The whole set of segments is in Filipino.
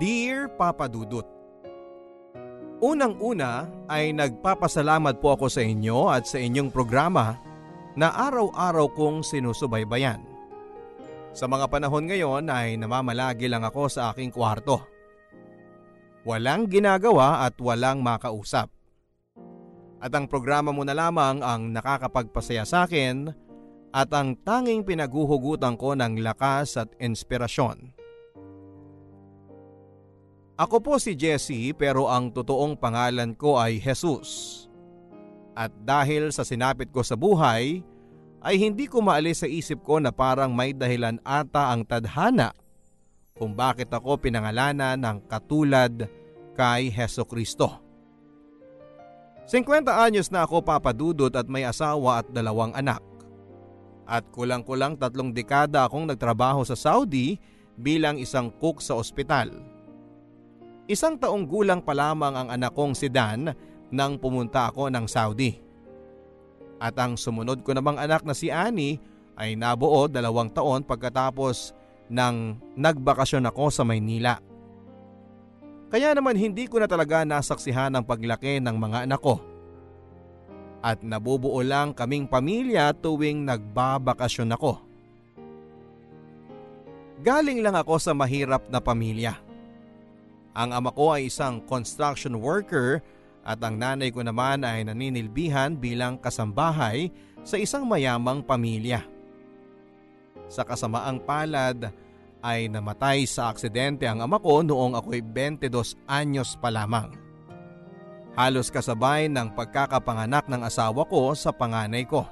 Dear Papa Dudut, Unang-una ay nagpapasalamat po ako sa inyo at sa inyong programa na araw-araw kong sinusubaybayan. Sa mga panahon ngayon ay namamalagi lang ako sa aking kwarto. Walang ginagawa at walang makausap. At ang programa mo na lamang ang nakakapagpasaya sa akin at ang tanging pinaguhugutan ko ng lakas at inspirasyon. Ako po si Jesse pero ang totoong pangalan ko ay Jesus. At dahil sa sinapit ko sa buhay, ay hindi ko maalis sa isip ko na parang may dahilan ata ang tadhana kung bakit ako pinangalanan ng katulad kay Heso Kristo. 50 anyos na ako papadudot at may asawa at dalawang anak. At kulang-kulang tatlong dekada akong nagtrabaho sa Saudi bilang isang cook sa ospital. Isang taong gulang pa lamang ang anak kong si Dan nang pumunta ako ng Saudi. At ang sumunod ko namang anak na si Annie ay nabuo dalawang taon pagkatapos nang nagbakasyon ako sa Maynila. Kaya naman hindi ko na talaga nasaksihan ang paglaki ng mga anak ko. At nabubuo lang kaming pamilya tuwing nagbabakasyon ako. Galing lang ako sa mahirap na pamilya. Ang ama ko ay isang construction worker at ang nanay ko naman ay naninilbihan bilang kasambahay sa isang mayamang pamilya. Sa kasamaang palad ay namatay sa aksidente ang ama ko noong ako'y 22 anyos pa lamang. Halos kasabay ng pagkakapanganak ng asawa ko sa panganay ko.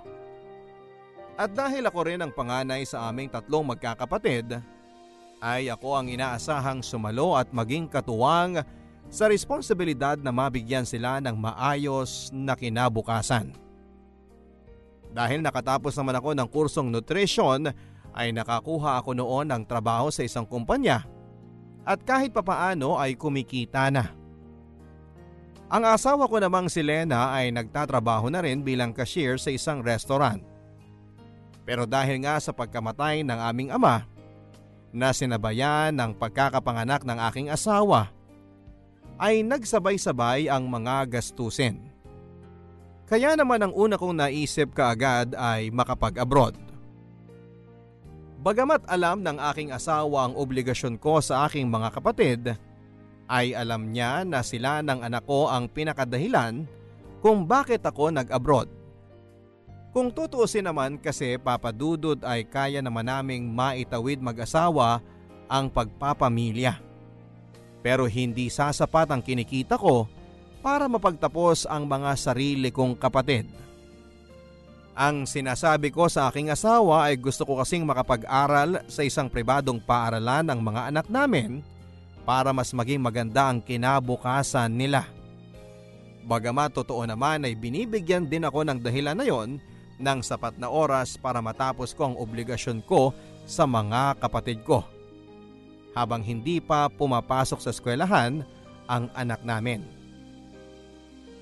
At dahil ako rin ang panganay sa aming tatlong magkakapatid, ay ako ang inaasahang sumalo at maging katuwang sa responsibilidad na mabigyan sila ng maayos na kinabukasan. Dahil nakatapos naman ako ng kursong nutrition ay nakakuha ako noon ng trabaho sa isang kumpanya at kahit papaano ay kumikita na. Ang asawa ko namang si Lena ay nagtatrabaho na rin bilang cashier sa isang restaurant. Pero dahil nga sa pagkamatay ng aming ama na sinabayan ng pagkakapanganak ng aking asawa ay nagsabay-sabay ang mga gastusin. Kaya naman ang una kong naisip kaagad ay makapag-abroad. Bagamat alam ng aking asawa ang obligasyon ko sa aking mga kapatid, ay alam niya na sila ng anak ko ang pinakadahilan kung bakit ako nag-abroad. Kung tutuusin naman kasi papadudod ay kaya naman naming maitawid mag-asawa ang pagpapamilya. Pero hindi sasapat ang kinikita ko para mapagtapos ang mga sarili kong kapatid. Ang sinasabi ko sa aking asawa ay gusto ko kasing makapag-aral sa isang pribadong paaralan ng mga anak namin para mas maging maganda ang kinabukasan nila. Bagamat totoo naman ay binibigyan din ako ng dahilan na yon ng sapat na oras para matapos ko ang obligasyon ko sa mga kapatid ko. Habang hindi pa pumapasok sa eskwelahan ang anak namin.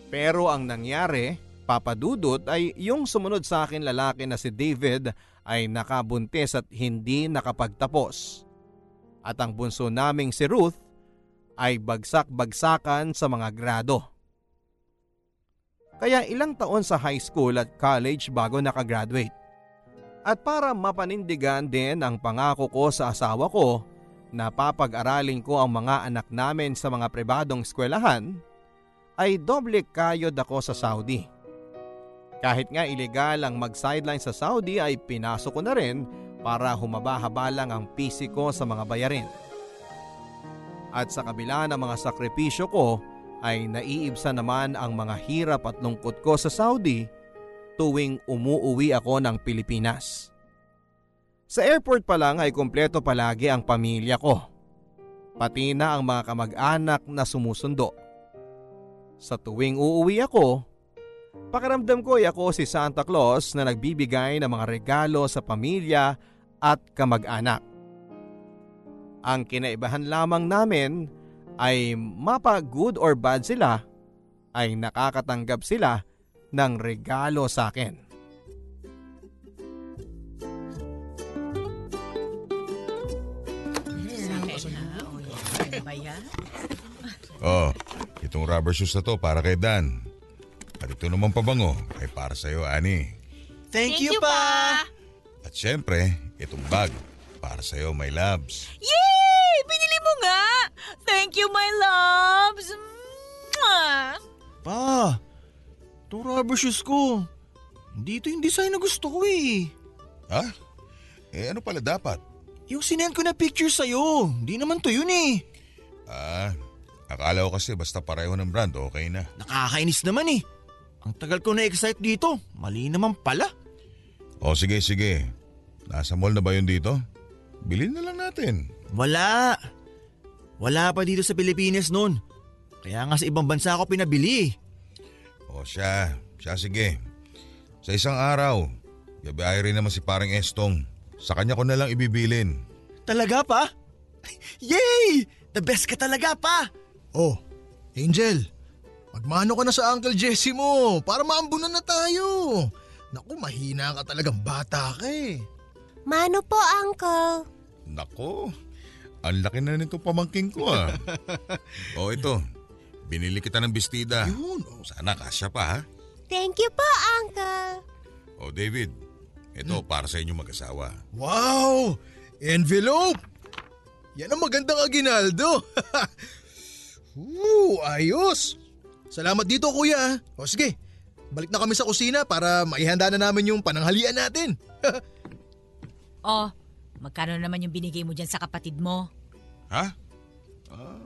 Pero ang nangyari, papadudot ay yung sumunod sa akin lalaki na si David ay nakabuntis at hindi nakapagtapos. At ang bunso naming si Ruth ay bagsak-bagsakan sa mga grado. Kaya ilang taon sa high school at college bago nakagraduate. At para mapanindigan din ang pangako ko sa asawa ko na papag-aralin ko ang mga anak namin sa mga pribadong eskwelahan, ay doble kayod ako sa Saudi. Kahit nga ilegal ang mag-sideline sa Saudi ay pinasok ko na rin para humaba-haba lang ang PC sa mga bayarin. At sa kabila ng mga sakripisyo ko ay naiibsa naman ang mga hirap at lungkot ko sa Saudi tuwing umuuwi ako ng Pilipinas. Sa airport pa lang ay kumpleto palagi ang pamilya ko. Pati na ang mga kamag-anak na sumusundo. Sa tuwing uuwi ako, pakiramdam ko ay ako si Santa Claus na nagbibigay ng mga regalo sa pamilya at kamag-anak. Ang kinaibahan lamang namin ay mapa good or bad sila ay nakakatanggap sila ng regalo sa akin. Oh, itong rubber shoes na to para kay Dan. At ito naman pabango ay para sa'yo, Ani. Thank, you, pa! At syempre, itong bag para sa'yo, my loves. Yay! Thank you, my loves! Mwah! Pa, itong rubber shoes ko. Hindi ito yung design na gusto ko eh. Ha? Eh ano pala dapat? Yung sinend ko na picture sa'yo, hindi naman to yun eh. Ah, akala ko kasi basta pareho ng brand, okay na. Nakakainis naman eh. Ang tagal ko na-excite dito, mali naman pala. O sige, sige. Nasa mall na ba yun dito? Bilhin na lang natin. Wala. Wala pa dito sa Pilipinas noon. Kaya nga sa ibang bansa ako pinabili. O siya, siya sige. Sa isang araw, gabiyahe rin naman si parang Estong. Sa kanya ko na lang ibibilin. Talaga pa? Yay! The best ka talaga pa! Oh, Angel, magmano ka na sa Uncle Jesse mo para maambunan na tayo. Naku, mahina ka talagang bata ka eh. Mano po, Uncle? Nako, ang laki na nito pamangking ko ah. o ito, binili kita ng bestida. Yun, oh. Sana kasya pa ha. Thank you po, Uncle. O David, ito para sa inyo mag-asawa. Wow! Envelope! Yan ang magandang aginaldo. Woo, ayos. Salamat dito kuya. O sige, balik na kami sa kusina para maihanda na namin yung pananghalian natin. Oh, magkano naman yung binigay mo dyan sa kapatid mo? Ha? Ah,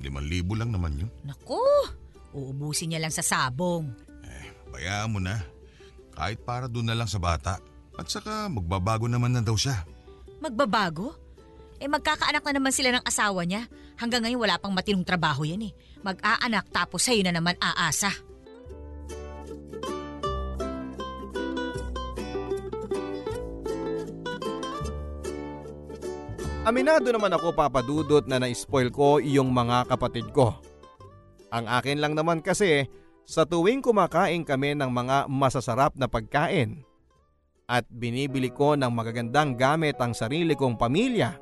liman libo lang naman yun. Naku, uubusin niya lang sa sabong. Bayaan mo na. Kahit para doon na lang sa bata. At saka magbabago naman na daw siya. Magbabago? Eh magkakaanak na naman sila ng asawa niya. Hanggang ngayon wala pang matinong trabaho yan eh. Mag-aanak tapos sa'yo na naman aasa. Aminado naman ako papadudot na na-spoil ko yung mga kapatid ko. Ang akin lang naman kasi sa tuwing kumakain kami ng mga masasarap na pagkain at binibili ko ng magagandang gamit ang sarili kong pamilya.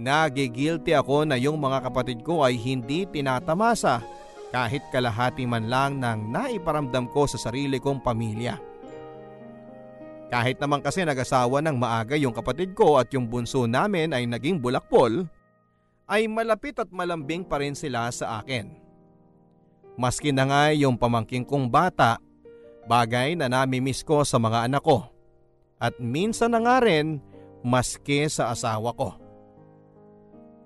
Nagigilty ako na yung mga kapatid ko ay hindi tinatamasa kahit kalahati man lang ng naiparamdam ko sa sarili kong pamilya. Kahit naman kasi nag-asawa ng maaga yung kapatid ko at yung bunso namin ay naging bulakpol, ay malapit at malambing pa rin sila sa akin. Maski na nga yung pamangking kong bata, bagay na namimiss ko sa mga anak ko. At minsan na nga rin, maski sa asawa ko.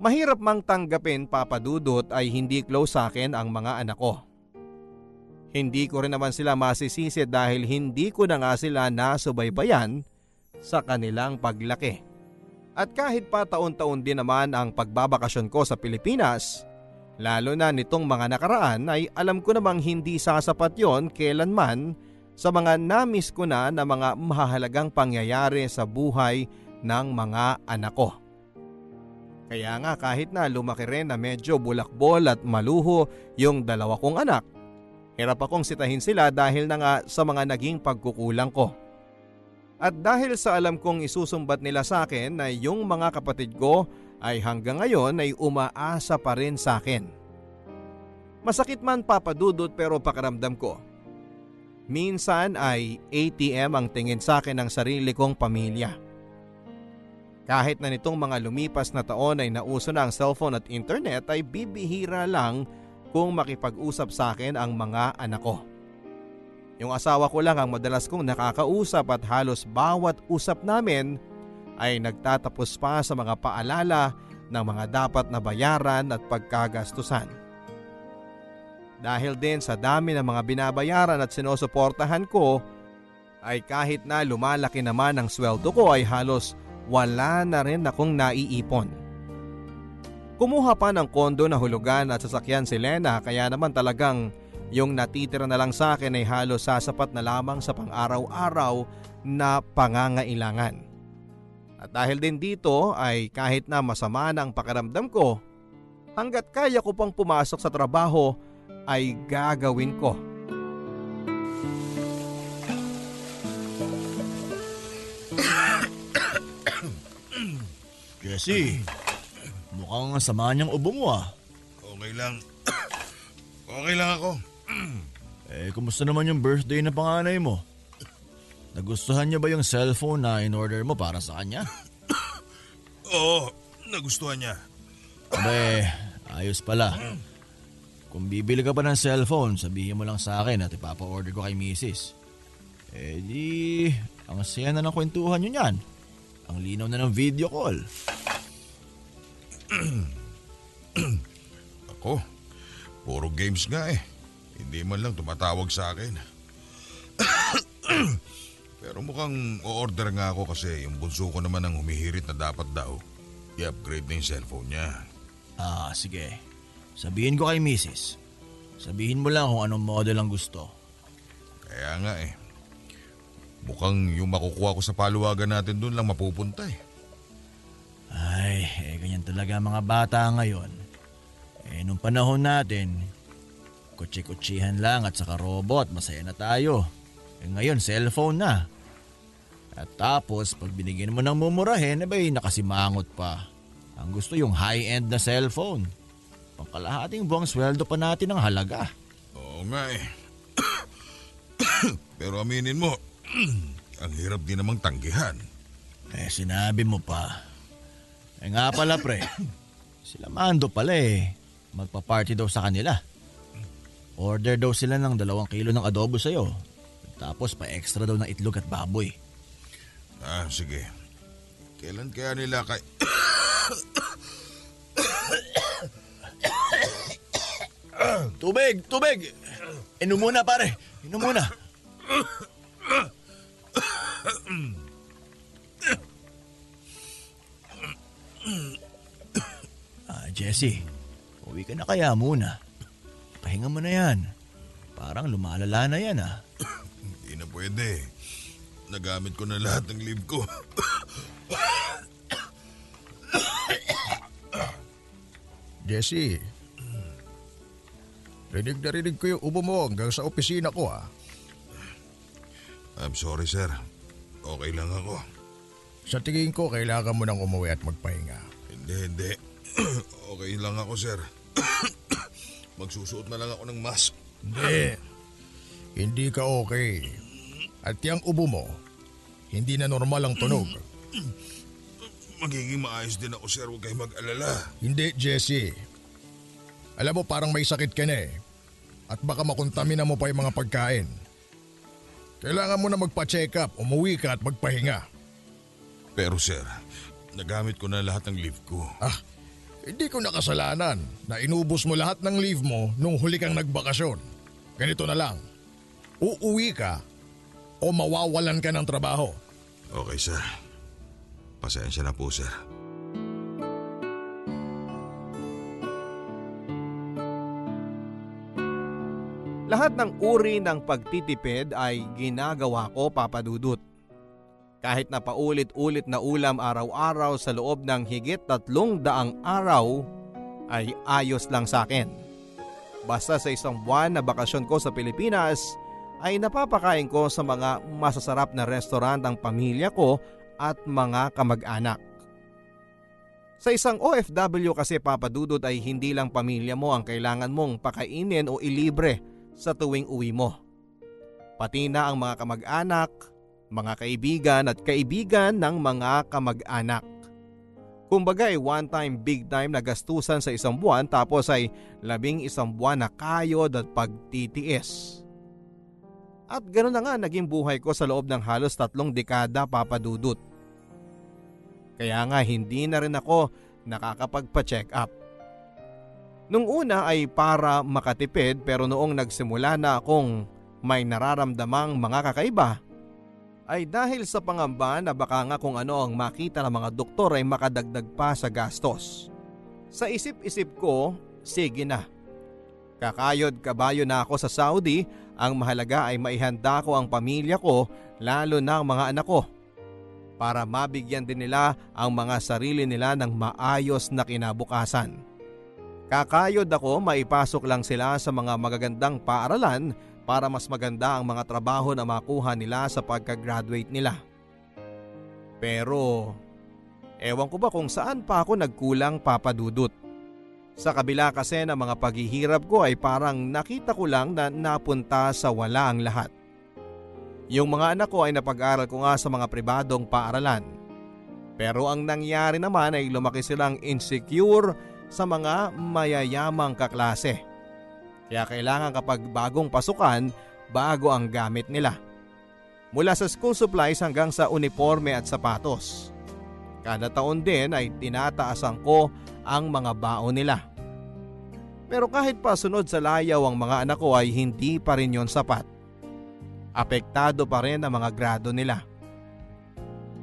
Mahirap mang tanggapin papadudot ay hindi close sa akin ang mga anak ko. Hindi ko rin naman sila masisisi dahil hindi ko na nga sila nasubaybayan sa kanilang paglaki. At kahit pa taon-taon din naman ang pagbabakasyon ko sa Pilipinas, lalo na nitong mga nakaraan ay alam ko namang hindi sasapat yon kailanman sa mga namis ko na na mga mahalagang pangyayari sa buhay ng mga anak ko. Kaya nga kahit na lumaki rin na medyo bulakbol at maluho yung dalawa kong anak, Hirap akong sitahin sila dahil na nga sa mga naging pagkukulang ko. At dahil sa alam kong isusumbat nila sa akin na yung mga kapatid ko ay hanggang ngayon ay umaasa pa rin sa akin. Masakit man papadudot pero pakaramdam ko. Minsan ay ATM ang tingin sa akin ng sarili kong pamilya. Kahit na nitong mga lumipas na taon ay nauso na ang cellphone at internet ay bibihira lang kung makipag-usap sa akin ang mga anak ko. Yung asawa ko lang ang madalas kong nakakausap at halos bawat usap namin ay nagtatapos pa sa mga paalala ng mga dapat na bayaran at pagkagastusan. Dahil din sa dami ng mga binabayaran at sinusuportahan ko, ay kahit na lumalaki naman ang sweldo ko ay halos wala na rin akong naiipon. Kumuha pa ng kondo na hulugan at sasakyan si Lena kaya naman talagang yung natitira na lang sa akin ay halos sasapat na lamang sa pang-araw-araw na pangangailangan. At dahil din dito ay kahit na masama na ang pakiramdam ko, hanggat kaya ko pang pumasok sa trabaho ay gagawin ko. Jesse, Mukhang sama niyang ubo mo ah. Okay lang. okay lang ako. Eh, kumusta naman yung birthday ng panganay mo? Nagustuhan niya ba yung cellphone na in-order mo para sa kanya? Oo, nagustuhan niya. Abe, ayos pala. Kung bibili ka pa ng cellphone, sabihin mo lang sa akin at ipapa-order ko kay misis. Eh di, ang saya na ng kwentuhan nyo niyan. Ang linaw na ng video call. Ako, puro games nga eh. Hindi man lang tumatawag sa akin. Pero mukhang o-order nga ako kasi yung bunso ko naman ang humihirit na dapat daw i-upgrade na yung cellphone niya. Ah, sige. Sabihin ko kay misis. Sabihin mo lang kung anong model ang gusto. Kaya nga eh. Mukhang yung makukuha ko sa paluwagan natin doon lang mapupunta eh. Ay, eh, ganyan talaga mga bata ngayon. Eh, nung panahon natin, kutsi-kutsihan lang at saka robot, masaya na tayo. Eh, ngayon, cellphone na. At tapos, pag binigyan mo ng mumurahin, eh, bay, nakasimangot pa. Ang gusto yung high-end na cellphone. Pangkalahating buwang sweldo pa natin ang halaga. Oo nga eh. Pero aminin mo, ang hirap din namang tanggihan. Eh, sinabi mo pa. Eh nga pala, pre. Sila Mando pala eh. Magpa-party daw sa kanila. Order daw sila ng dalawang kilo ng adobo sa'yo. Tapos pa-extra daw ng itlog at baboy. Ah, sige. Kailan kaya nila kay... Tubig! Tubig! Inom muna, pare. Inom muna. Ah, Jesse. Uwi ka na kaya muna. Pahinga mo na yan. Parang lumalala na yan ah. Hindi na pwede. Nagamit ko na lahat ng leave ko. Jesse, rinig na rinig ko yung ubo mo hanggang sa opisina ko ah. I'm sorry, sir. Okay lang ako. Sa tingin ko, kailangan mo nang umuwi at magpahinga. Hindi, hindi. okay lang ako, sir. Magsusuot na lang ako ng mask. Hindi. Hindi ka okay. At yung ubo mo, hindi na normal ang tunog. Magiging maayos din ako, sir. Huwag kayong mag-alala. Hindi, Jesse. Alam mo, parang may sakit ka na eh. At baka makontamina mo pa yung mga pagkain. Kailangan mo na magpa-check up, umuwi ka at magpahinga. Pero, sir, nagamit ko na lahat ng leave ko. Ah, hindi ko nakasalanan na inubos mo lahat ng leave mo nung huli kang nagbakasyon. Ganito na lang. Uuwi ka o mawawalan ka ng trabaho. Okay, sir. Pasensya na po, sir. Lahat ng uri ng pagtitipid ay ginagawa ko papadudot. Kahit na paulit-ulit na ulam araw-araw sa loob ng higit tatlong daang araw ay ayos lang sa akin. Basta sa isang buwan na bakasyon ko sa Pilipinas ay napapakain ko sa mga masasarap na restaurant ang pamilya ko at mga kamag-anak. Sa isang OFW kasi papadudot ay hindi lang pamilya mo ang kailangan mong pakainin o ilibre sa tuwing uwi mo. Pati na ang mga kamag-anak, mga kaibigan at kaibigan ng mga kamag-anak. Kumbaga ay one time big time na gastusan sa isang buwan tapos ay labing isang buwan na kayod at pagtitiis. At ganoon na nga naging buhay ko sa loob ng halos tatlong dekada papadudot. Kaya nga hindi na rin ako nakakapagpa-check up. Nung una ay para makatipid pero noong nagsimula na akong may nararamdamang mga kakaiba, ay dahil sa pangamba na baka nga kung ano ang makita ng mga doktor ay makadagdag pa sa gastos. Sa isip-isip ko, sige na. Kakayod kabayo na ako sa Saudi, ang mahalaga ay maihanda ko ang pamilya ko lalo na ang mga anak ko para mabigyan din nila ang mga sarili nila ng maayos na kinabukasan. Kakayod ako maipasok lang sila sa mga magagandang paaralan para mas maganda ang mga trabaho na makuha nila sa pagka-graduate nila. Pero Ewan ko ba kung saan pa ako nagkulang papadudot. Sa kabila kasi ng mga paghihirap ko ay parang nakita ko lang na napunta sa wala ang lahat. Yung mga anak ko ay napag-aral ko nga sa mga pribadong paaralan. Pero ang nangyari naman ay lumaki silang insecure sa mga mayayamang kaklase. Kaya kailangan kapag bagong pasukan, bago ang gamit nila. Mula sa school supplies hanggang sa uniforme at sapatos. Kada taon din ay tinataasan ko ang mga baon nila. Pero kahit pa sunod sa layaw ang mga anak ko ay hindi pa rin yon sapat. Apektado pa rin ang mga grado nila.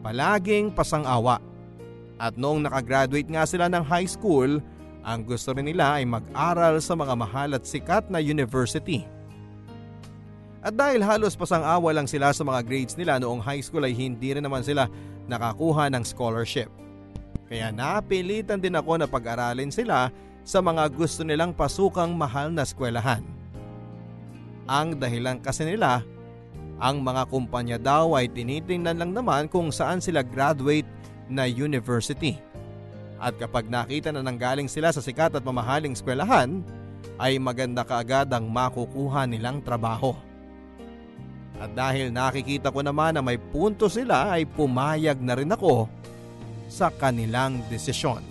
Palaging pasang-awa. At noong nakagraduate nga sila ng high school, ang gusto rin nila ay mag-aral sa mga mahal at sikat na university. At dahil halos pasang-awa lang sila sa mga grades nila noong high school ay hindi rin naman sila nakakuha ng scholarship. Kaya napilitan din ako na pag-aralin sila sa mga gusto nilang pasukang mahal na eskwelahan. Ang dahilan kasi nila, ang mga kumpanya daw ay tinitingnan lang naman kung saan sila graduate na university. At kapag nakita na nanggaling sila sa sikat at mamahaling eskwelahan, ay maganda kaagad ang makukuha nilang trabaho. At dahil nakikita ko naman na may punto sila ay pumayag na rin ako sa kanilang desisyon.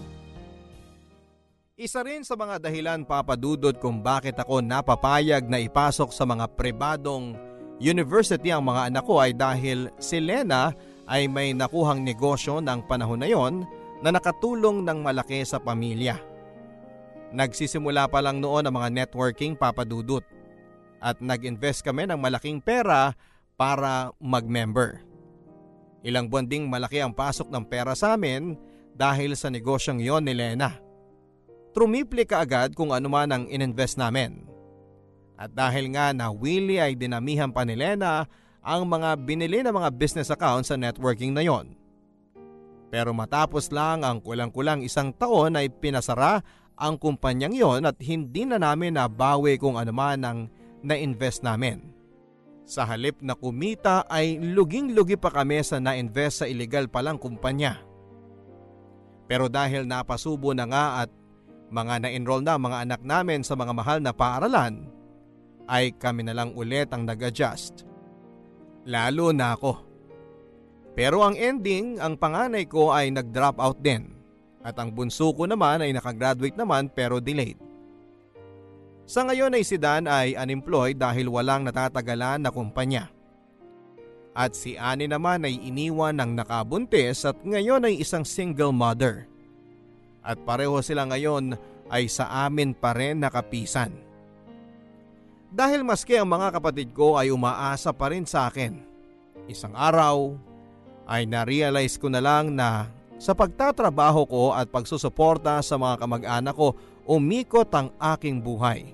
Isa rin sa mga dahilan papadudod kung bakit ako napapayag na ipasok sa mga pribadong university ang mga anak ko ay dahil si Lena ay may nakuhang negosyo ng panahon na yon na nakatulong ng malaki sa pamilya. Nagsisimula pa lang noon ang mga networking papadudot at nag-invest kami ng malaking pera para mag-member. Ilang buwan ding malaki ang pasok ng pera sa amin dahil sa negosyong yon ni Lena. Trumiple kaagad kung ano man ang ininvest namin. At dahil nga na Willie ay dinamihan pa ni Lena ang mga binili ng mga business accounts sa networking na yon. Pero matapos lang ang kulang-kulang isang taon ay pinasara ang kumpanyang yon at hindi na namin nabawi kung ano man ang na-invest namin. Sa halip na kumita ay luging-lugi pa kami sa na-invest sa illegal palang kumpanya. Pero dahil napasubo na nga at mga na-enroll na mga anak namin sa mga mahal na paaralan, ay kami na lang ulit ang nag-adjust. Lalo na ako. Pero ang ending, ang panganay ko ay nag-drop out din at ang bunso ko naman ay nakagraduate naman pero delayed. Sa ngayon ay si Dan ay unemployed dahil walang natatagalan na kumpanya. At si Annie naman ay iniwan ng nakabuntis at ngayon ay isang single mother. At pareho sila ngayon ay sa amin pa rin nakapisan. Dahil maski ang mga kapatid ko ay umaasa pa rin sa akin. Isang araw ay na-realize ko na lang na sa pagtatrabaho ko at pagsusuporta sa mga kamag-anak ko umikot ang aking buhay.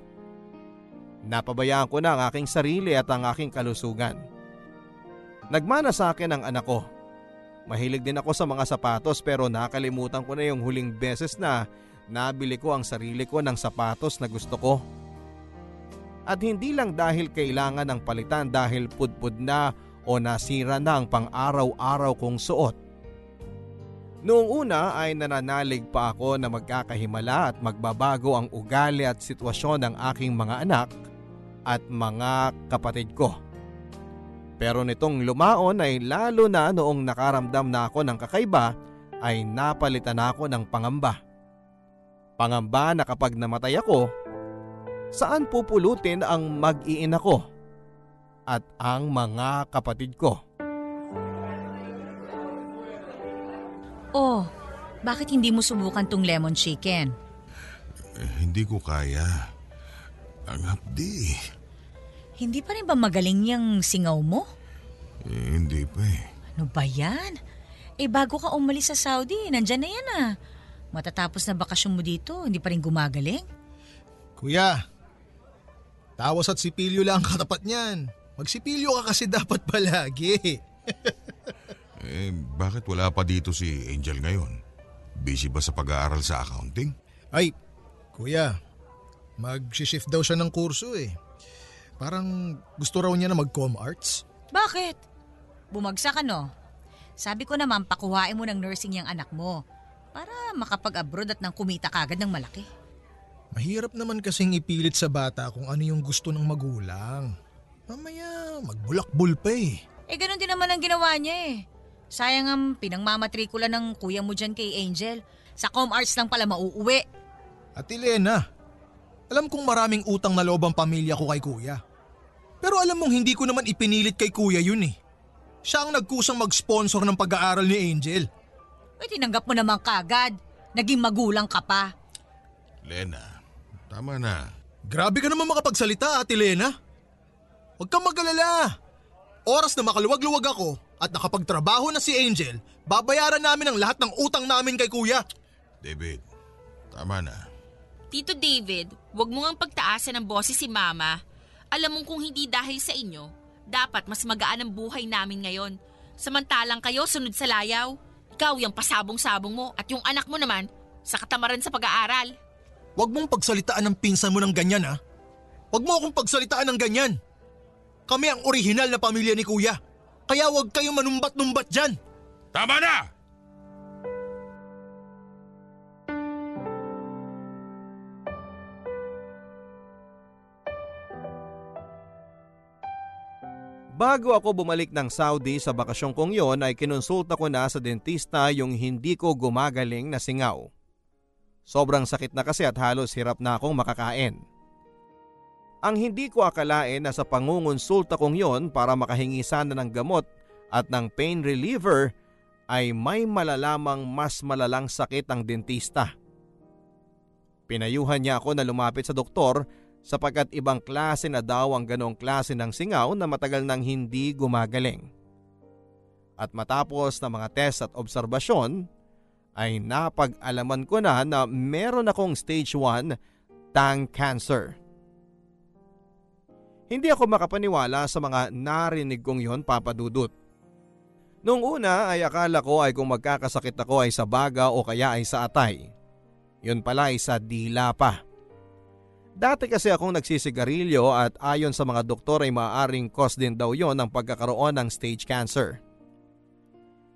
Napabayaan ko na ang aking sarili at ang aking kalusugan. Nagmana sa akin ang anak ko. Mahilig din ako sa mga sapatos pero nakalimutan ko na yung huling beses na nabili ko ang sarili ko ng sapatos na gusto ko. At hindi lang dahil kailangan ng palitan dahil pudpud na o nasira na ang pang-araw-araw kong suot. Noong una ay nananalig pa ako na magkakahimala at magbabago ang ugali at sitwasyon ng aking mga anak at mga kapatid ko. Pero nitong lumaon ay lalo na noong nakaramdam na ako ng kakaiba ay napalitan ako ng pangamba. Pangamba na kapag namatay ako, saan pupulutin ang mag-iina ko at ang mga kapatid ko? Oh, bakit hindi mo subukan tong lemon chicken? Eh, hindi ko kaya. Ang hapdi. Hindi pa rin ba magaling yung singaw mo? Eh, hindi pa eh. Ano ba yan? Eh bago ka umalis sa Saudi, nandyan na yan ah. Matatapos na bakasyon mo dito, hindi pa rin gumagaling? Kuya, tawas at sipilyo lang ang katapat niyan. Magsipilyo ka kasi dapat palagi. Eh, bakit wala pa dito si Angel ngayon? Busy ba sa pag-aaral sa accounting? Ay, kuya, mag-shift daw siya ng kurso eh. Parang gusto raw niya na mag-com arts. Bakit? Bumagsak ano? Sabi ko naman pakuhain mo ng nursing yung anak mo para makapag-abroad at nang kumita kagad ng malaki. Mahirap naman kasing ipilit sa bata kung ano yung gusto ng magulang. Mamaya, magbulakbul pa eh. Eh ganun din naman ang ginawa niya eh. Sayang ang pinangmamatrikula ng kuya mo dyan kay Angel. Sa Com Arts lang pala mauuwi. At Elena, alam kong maraming utang na loob ang pamilya ko kay kuya. Pero alam mong hindi ko naman ipinilit kay kuya yun eh. Siya ang nagkusang mag-sponsor ng pag-aaral ni Angel. Eh tinanggap mo naman kagad. Naging magulang ka pa. Lena, tama na. Grabe ka naman makapagsalita, Ate Lena. Huwag kang mag-alala. Oras na makaluwag-luwag ako at nakapagtrabaho na si Angel, babayaran namin ang lahat ng utang namin kay kuya. David, tama na. Tito David, wag mo ngang pagtaasan ng boses si Mama. Alam mong kung hindi dahil sa inyo, dapat mas magaan ang buhay namin ngayon. Samantalang kayo sunod sa layaw. Ikaw yung pasabong-sabong mo at yung anak mo naman sa katamaran sa pag-aaral. Huwag mong pagsalitaan ng pinsan mo ng ganyan ha. Huwag mo akong pagsalitaan ng ganyan. Kami ang orihinal na pamilya ni kuya. Kaya huwag kayong manumbat-numbat dyan. Tama na! Bago ako bumalik ng Saudi sa bakasyon kong yon ay kinonsulta ko na sa dentista yung hindi ko gumagaling na singaw. Sobrang sakit na kasi at halos hirap na akong makakain. Ang hindi ko akalain na sa pangungonsulta kong yon para makahingi sana ng gamot at ng pain reliever ay may malalamang mas malalang sakit ang dentista. Pinayuhan niya ako na lumapit sa doktor sapagkat ibang klase na daw ang ganong klase ng singaw na matagal nang hindi gumagaling. At matapos na mga test at obserbasyon, ay napag-alaman ko na na meron akong stage 1 tongue cancer. Hindi ako makapaniwala sa mga narinig kong yon papadudot. Noong una ay akala ko ay kung magkakasakit ako ay sa baga o kaya ay sa atay. Yun pala ay sa dila pa. Dati kasi akong nagsisigarilyo at ayon sa mga doktor ay maaaring cause din daw yon ng pagkakaroon ng stage cancer.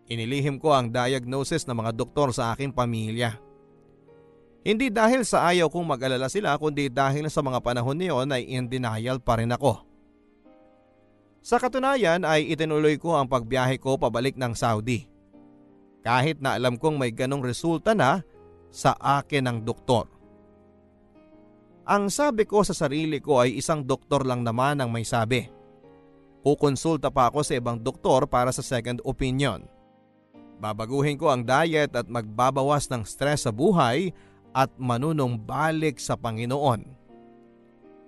Inilihim ko ang diagnosis ng mga doktor sa aking pamilya. Hindi dahil sa ayaw kong mag-alala sila kundi dahil sa mga panahon niyon ay in denial pa rin ako. Sa katunayan ay itinuloy ko ang pagbiyahe ko pabalik ng Saudi. Kahit na alam kong may ganong resulta na sa akin ng doktor. Ang sabi ko sa sarili ko ay isang doktor lang naman ang may sabi. Kukonsulta pa ako sa ibang doktor para sa second opinion. Babaguhin ko ang diet at magbabawas ng stress sa buhay at manunong balik sa Panginoon.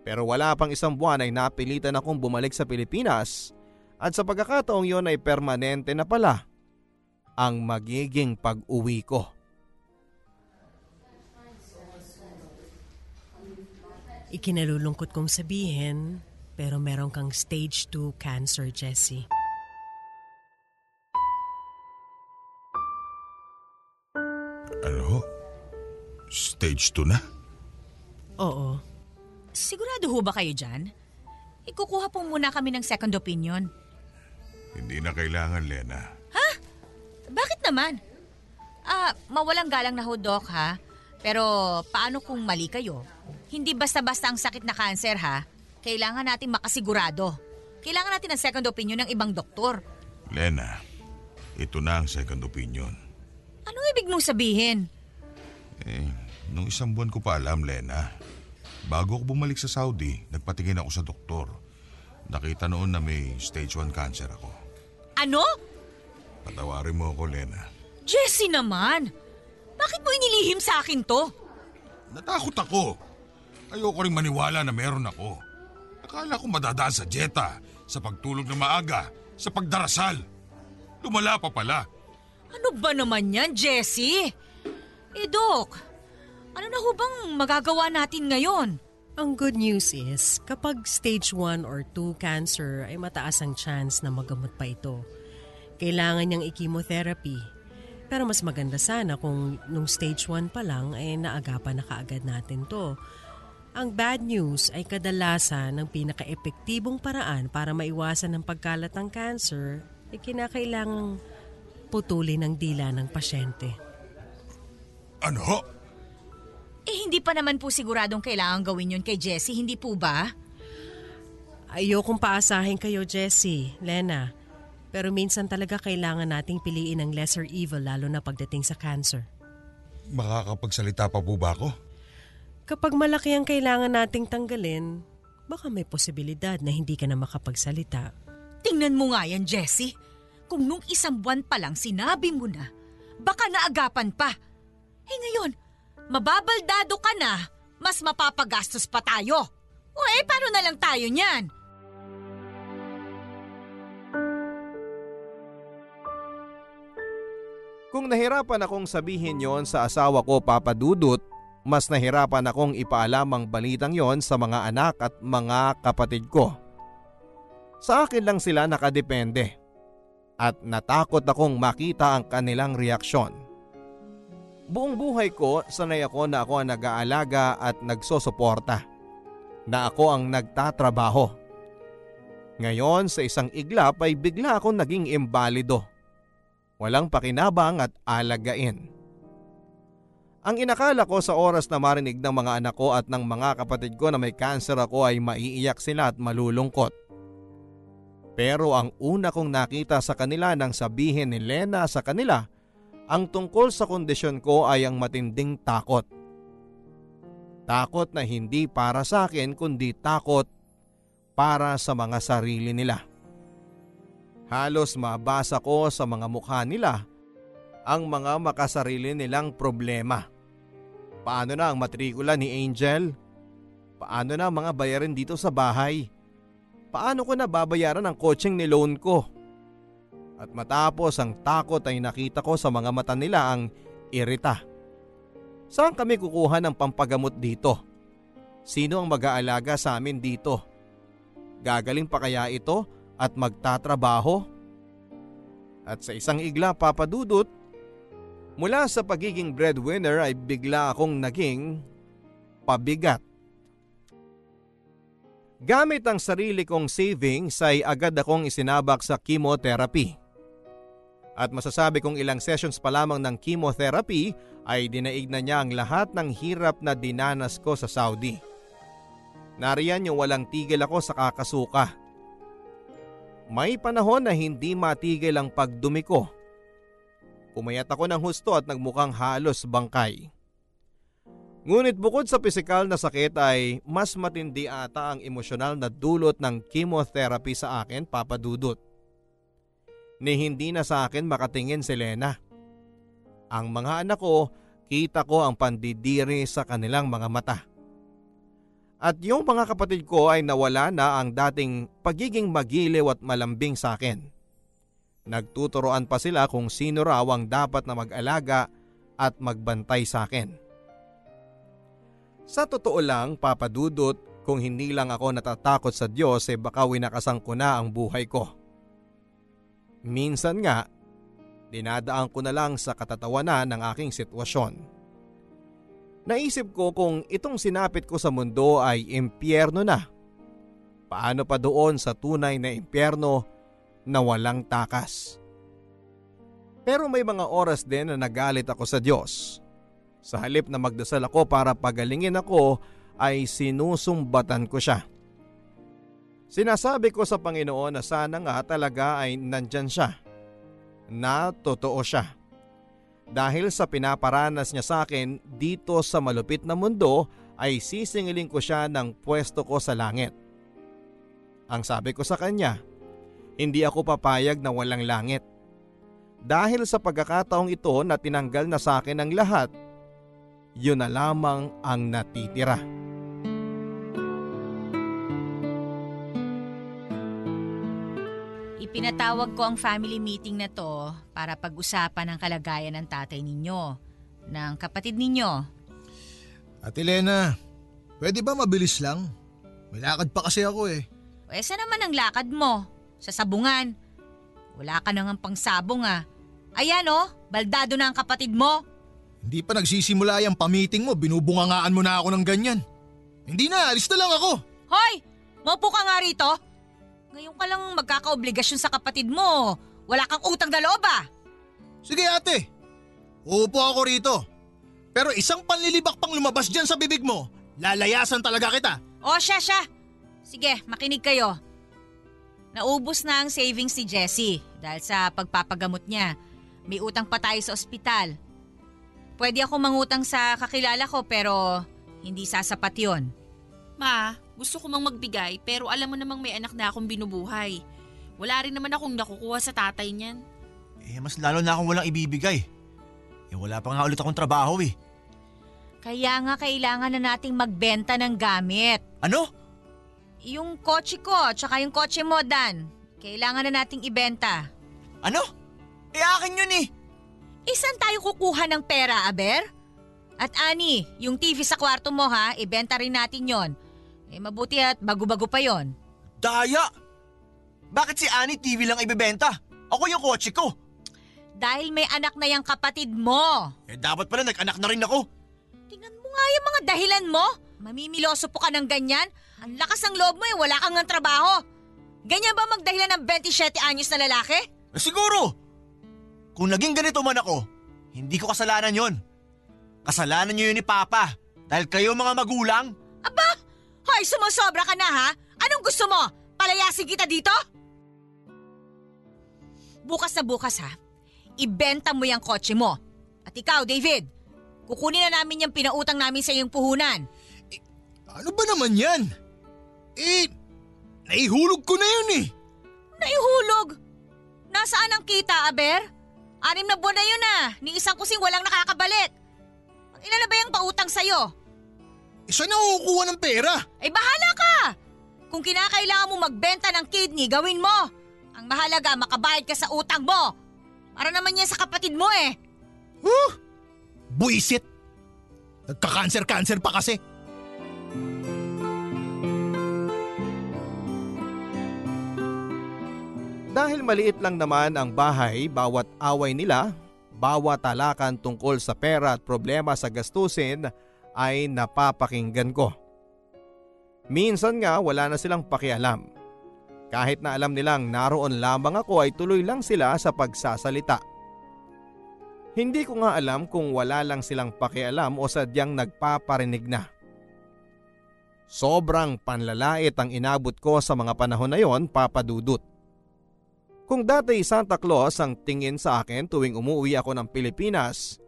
Pero wala pang isang buwan ay napilitan akong bumalik sa Pilipinas at sa pagkakataong yon ay permanente na pala ang magiging pag-uwi ko. Ikinalulungkot kong sabihin, pero meron kang stage 2 cancer, Jessie. Ano? Stage 2 na? Oo. Sigurado ho ba kayo dyan? Ikukuha po muna kami ng second opinion. Hindi na kailangan, Lena. Bakit naman? Ah, mawalang galang na ho, Doc, ha? Pero paano kung mali kayo? Hindi basta-basta ang sakit na cancer, ha? Kailangan natin makasigurado. Kailangan natin ng second opinion ng ibang doktor. Lena, ito na ang second opinion. Anong ibig mong sabihin? Eh, nung isang buwan ko pa alam, Lena. Bago ako bumalik sa Saudi, nagpatingin ako sa doktor. Nakita noon na may stage 1 cancer ako. Ano? Patawarin mo ako, Lena. Jessie naman! Bakit mo inilihim sa akin to? Natakot ako. Ayoko rin maniwala na meron ako. Akala ko madadaan sa jeta, sa pagtulog na maaga, sa pagdarasal. Lumala pa pala. Ano ba naman yan, Jessie? Eh, Doc, ano na ho bang magagawa natin ngayon? Ang good news is, kapag stage 1 or 2 cancer ay mataas ang chance na magamot pa ito. Kailangan niyang i-chemotherapy. Pero mas maganda sana kung nung stage 1 pa lang ay naagapan na kaagad natin to. Ang bad news ay kadalasan ng pinaka-epektibong paraan para maiwasan ng pagkalat ng cancer ay kinakailangang putulin ang dila ng pasyente. Ano ho? Eh hindi pa naman po siguradong kailangan gawin yun kay Jessie, hindi po ba? Ayokong paasahin kayo, Jessie, Lena. Pero minsan talaga kailangan nating piliin ang lesser evil lalo na pagdating sa cancer. Makakapagsalita pa po ba ako? Kapag malaki ang kailangan nating tanggalin, baka may posibilidad na hindi ka na makapagsalita. Tingnan mo nga yan, Jessie. Kung nung isang buwan pa lang sinabi mo na, baka naagapan pa. Eh ngayon, mababaldado ka na, mas mapapagastos pa tayo. O eh, paano na lang tayo niyan? Kung nahirapan akong sabihin yon sa asawa ko Papa Dudut, mas nahirapan akong ipaalam ang balitang yon sa mga anak at mga kapatid ko. Sa akin lang sila nakadepende at natakot akong makita ang kanilang reaksyon. Buong buhay ko sanay ako na ako ang nag-aalaga at nagsosuporta. Na ako ang nagtatrabaho. Ngayon sa isang iglap ay bigla akong naging imbalido walang pakinabang at alagain. Ang inakala ko sa oras na marinig ng mga anak ko at ng mga kapatid ko na may cancer ako ay maiiyak sila at malulungkot. Pero ang una kong nakita sa kanila nang sabihin ni Lena sa kanila, ang tungkol sa kondisyon ko ay ang matinding takot. Takot na hindi para sa akin kundi takot para sa mga sarili nila. Halos mabasa ko sa mga mukha nila ang mga makasarili nilang problema. Paano na ang matrikula ni Angel? Paano na ang mga bayarin dito sa bahay? Paano ko na babayaran ang coaching ni loan ko? At matapos ang takot ay nakita ko sa mga mata nila ang irita. Saan kami kukuha ng pampagamot dito? Sino ang mag-aalaga sa amin dito? Gagaling pa kaya ito at magtatrabaho? At sa isang igla papadudot, mula sa pagiging breadwinner ay bigla akong naging pabigat. Gamit ang sarili kong savings ay agad akong isinabak sa chemotherapy. At masasabi kong ilang sessions pa lamang ng chemotherapy ay dinaig na niya ang lahat ng hirap na dinanas ko sa Saudi. Nariyan yung walang tigil ako sa kakasuka. May panahon na hindi matigil ang pagdumi ko. Pumayat ako ng husto at nagmukhang halos bangkay. Ngunit bukod sa pisikal na sakit ay mas matindi ata ang emosyonal na dulot ng chemotherapy sa akin papadudot. Ni hindi na sa akin makatingin si Lena. Ang mga anak ko, kita ko ang pandidiri sa kanilang mga mata. At yung mga kapatid ko ay nawala na ang dating pagiging magiliw at malambing sa akin. Nagtuturoan pa sila kung sino raw ang dapat na mag-alaga at magbantay sa akin. Sa totoo lang, papadudot, kung hindi lang ako natatakot sa Diyos eh baka winakasan ko na ang buhay ko. Minsan nga, dinadaan ko na lang sa katatawanan ng aking sitwasyon. Naisip ko kung itong sinapit ko sa mundo ay impyerno na. Paano pa doon sa tunay na impyerno na walang takas? Pero may mga oras din na nagalit ako sa Diyos. Sa halip na magdasal ako para pagalingin ako ay sinusumbatan ko siya. Sinasabi ko sa Panginoon na sana nga talaga ay nandyan siya. Na totoo siya. Dahil sa pinaparanas niya sa akin dito sa malupit na mundo ay sisingilin ko siya ng pwesto ko sa langit. Ang sabi ko sa kanya, hindi ako papayag na walang langit. Dahil sa pagkakataong ito na tinanggal na sa akin ang lahat, yun na lamang ang natitira. Ipinatawag ko ang family meeting na to para pag-usapan ang kalagayan ng tatay ninyo, ng kapatid ninyo. Ate Lena, pwede ba mabilis lang? May lakad pa kasi ako eh. Eh, saan naman ang lakad mo? Sa sabungan. Wala ka nang pangsabong ah. Ayan oh, baldado na ang kapatid mo. Hindi pa nagsisimula yung pamiting mo, binubungangaan mo na ako ng ganyan. Hindi na, alis na lang ako. Hoy! Maupo ka nga rito. Ngayon ka lang magkakaobligasyon sa kapatid mo. Wala kang utang na loob ah. Sige ate, uupo ako rito. Pero isang panlilibak pang lumabas dyan sa bibig mo, lalayasan talaga kita. O siya siya. Sige, makinig kayo. Naubos na ang savings ni Jessie dahil sa pagpapagamot niya. May utang pa tayo sa ospital. Pwede ako mangutang sa kakilala ko pero hindi sasapat yon. Ma, gusto ko mang magbigay pero alam mo namang may anak na akong binubuhay. Wala rin naman akong nakukuha sa tatay niyan. Eh, mas lalo na akong walang ibibigay. Eh, wala pa nga ulit akong trabaho eh. Kaya nga kailangan na nating magbenta ng gamit. Ano? Yung kotse ko, tsaka yung kotse mo, Dan. Kailangan na nating ibenta. Ano? Eh, akin yun eh. Isan tayo kukuha ng pera, Aber? At Ani, yung TV sa kwarto mo ha, ibenta rin natin yon. Eh mabuti at bago-bago pa yon. Daya! Bakit si Annie TV lang ibebenta? Ako yung kotse ko. Dahil may anak na yung kapatid mo. Eh, dapat pala nag-anak na rin ako. Tingnan mo nga yung mga dahilan mo. Mamimiloso po ka ng ganyan. Ang lakas ng loob mo eh, wala kang ng trabaho. Ganyan ba magdahilan ng 27 anyos na lalaki? Eh, siguro! Kung naging ganito man ako, hindi ko kasalanan yon. Kasalanan niyo yun ni Papa. Dahil kayo mga magulang. Aba! Hoy, sumusobra ka na ha? Anong gusto mo? Palayasin kita dito? Bukas na bukas ha, ibenta mo yung kotse mo. At ikaw, David, kukunin na namin yung pinautang namin sa iyong puhunan. Ano ba naman yan? Eh, naihulog ko na yun eh. Naihulog! Nasaan ang kita, Aber? Anim na buwan na yun ah. Ni isang kusing walang nakakabalik. Ilan na ba yung pautang sa'yo? Isa na kukuha ng pera. Ay bahala ka! Kung kinakailangan mo magbenta ng kidney, gawin mo. Ang mahalaga, makabayad ka sa utang mo. Para naman yan sa kapatid mo eh. Huh? Buisit. Nagka-cancer-cancer pa kasi. Dahil maliit lang naman ang bahay, bawat away nila, bawat talakan tungkol sa pera at problema sa gastusin ay napapakinggan ko. Minsan nga wala na silang pakialam. Kahit na alam nilang naroon lamang ako ay tuloy lang sila sa pagsasalita. Hindi ko nga alam kung wala lang silang pakialam o sadyang nagpaparinig na. Sobrang panlalait ang inabot ko sa mga panahon na yon, papadudot. Kung dati Santa Claus ang tingin sa akin tuwing umuwi ako ng Pilipinas,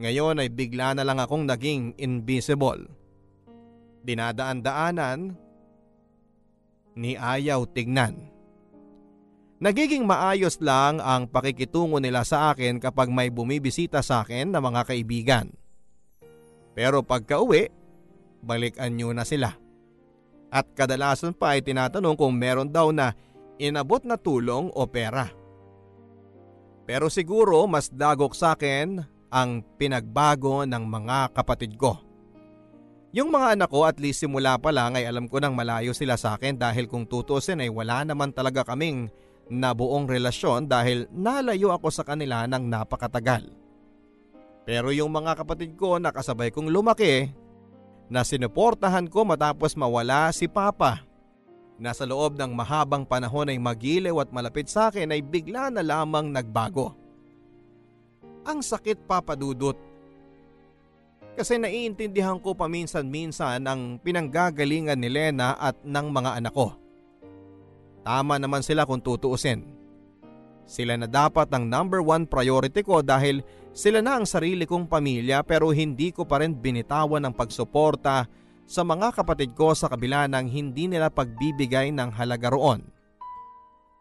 ngayon ay bigla na lang akong naging invisible. Dinadaan-daanan, ni ayaw tignan. Nagiging maayos lang ang pakikitungo nila sa akin kapag may bumibisita sa akin na mga kaibigan. Pero pagka uwi, balikan nyo na sila. At kadalasan pa ay tinatanong kung meron daw na inabot na tulong o pera. Pero siguro mas dagok sa akin ang pinagbago ng mga kapatid ko. Yung mga anak ko at least simula pa lang ay alam ko nang malayo sila sa akin dahil kung tutusin ay wala naman talaga kaming nabuong relasyon dahil nalayo ako sa kanila ng napakatagal. Pero yung mga kapatid ko na kasabay kong lumaki, na sinuportahan ko matapos mawala si Papa. Nasa loob ng mahabang panahon ay magilew at malapit sa akin ay bigla na lamang nagbago. Ang sakit papadudot. Kasi naiintindihan ko paminsan-minsan ang pinanggagalingan ni Lena at ng mga anak ko. Tama naman sila kung tutuusin. Sila na dapat ang number one priority ko dahil sila na ang sarili kong pamilya pero hindi ko pa rin binitawan ang pagsuporta sa mga kapatid ko sa kabila ng hindi nila pagbibigay ng halaga roon.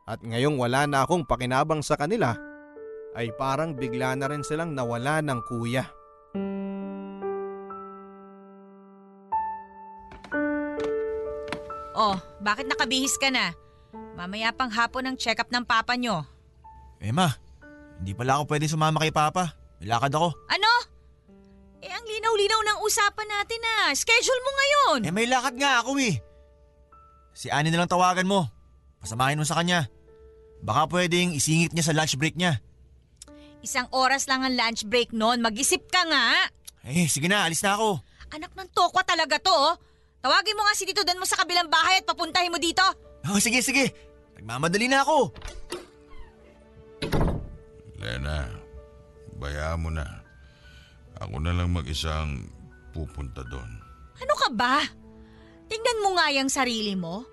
At ngayong wala na akong pakinabang sa kanila, ay parang bigla na rin silang nawala ng kuya. Oh, bakit nakabihis ka na? Mamaya pang hapon ang check-up ng papa nyo. Emma, hindi pala ako pwede sumama kay Papa. May lakad ako. Ano? Eh ang linaw-linaw ng usapan natin ah. Schedule mo ngayon. Eh may lakad nga ako eh. Si Annie na lang tawagan mo. Pasamahin mo sa kanya. Baka pwedeng isingit niya sa lunch break niya. Isang oras lang ang lunch break noon. Mag-isip ka nga. Eh, sige na, alis na ako. Anak ng tokwa talaga to oh. Tawagin mo nga si Tito Dan mo sa kabilang bahay at papuntahin mo dito. Oh, sige, sige. Nagmamadali na ako. Lena, bayaan mo na. Ako na lang mag-isang pupunta doon. Ano ka ba? Tingnan mo nga yung sarili mo.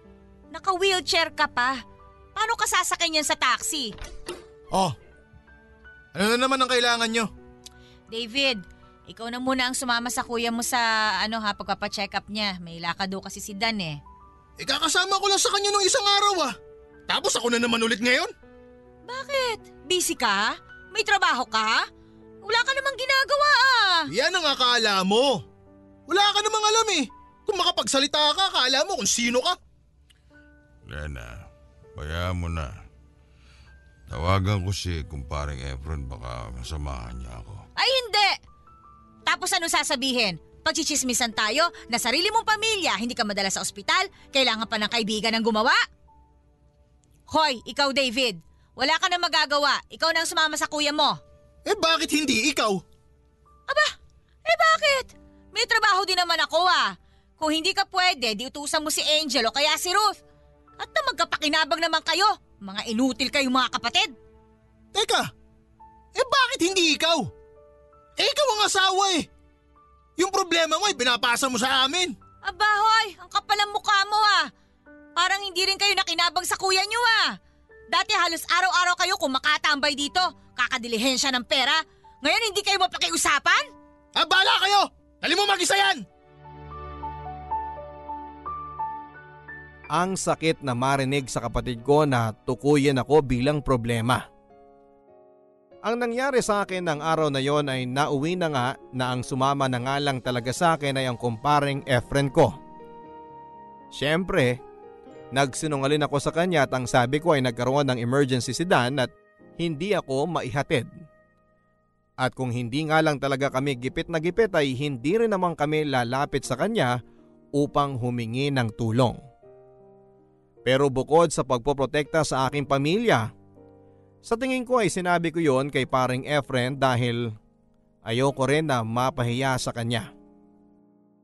Naka-wheelchair ka pa. Paano ka sasakyan yan sa taxi? Oh, ano na naman ang kailangan nyo? David, ikaw na muna ang sumama sa kuya mo sa ano ha, pagpapacheck up niya. May lakad daw kasi si Dan eh. Eh kakasama ko lang sa kanya nung isang araw ah. Tapos ako na naman ulit ngayon? Bakit? Busy ka? May trabaho ka? Wala ka namang ginagawa ah. Yan ang akala mo. Wala ka namang alam eh. Kung makapagsalita ka, akala mo kung sino ka. Lena, bayaan mo na. Tawagan ko si kumparing Efron baka masamahan niya ako. Ay hindi! Tapos ano sasabihin? Pagchichismisan tayo na sarili mong pamilya, hindi ka madala sa ospital, kailangan pa ng kaibigan ang gumawa? Hoy, ikaw David, wala ka na magagawa. Ikaw na ang sumama sa kuya mo. Eh bakit hindi ikaw? Aba, eh bakit? May trabaho din naman ako ah. Kung hindi ka pwede, di utusan mo si Angel o kaya si Ruth. At na magkapakinabang naman kayo. Mga inutil kayong mga kapatid. Teka, eh bakit hindi ikaw? Eh ikaw ang asawa eh. Yung problema mo ay binapasa mo sa amin. Aba hoy, ang kapal ang mukha mo ah. Parang hindi rin kayo nakinabang sa kuya niyo ah. Dati halos araw-araw kayo kung makatambay dito, kakadilihensya ng pera. Ngayon hindi kayo mapakiusapan? Ah, bala kayo! Dali mo mag-isa yan! Ang sakit na marinig sa kapatid ko na tukuyin ako bilang problema. Ang nangyari sa akin ng araw na yon ay nauwi na nga na ang sumama na nga lang talaga sa akin ay ang kumparing Efren ko. Siyempre, nagsinungalin ako sa kanya at ang sabi ko ay nagkaroon ng emergency si Dan at hindi ako maihatid. At kung hindi nga lang talaga kami gipit na gipit ay hindi rin naman kami lalapit sa kanya upang humingi ng tulong. Pero bukod sa pagpoprotekta sa aking pamilya, sa tingin ko ay sinabi ko yon kay paring Efren dahil ayoko rin na mapahiya sa kanya.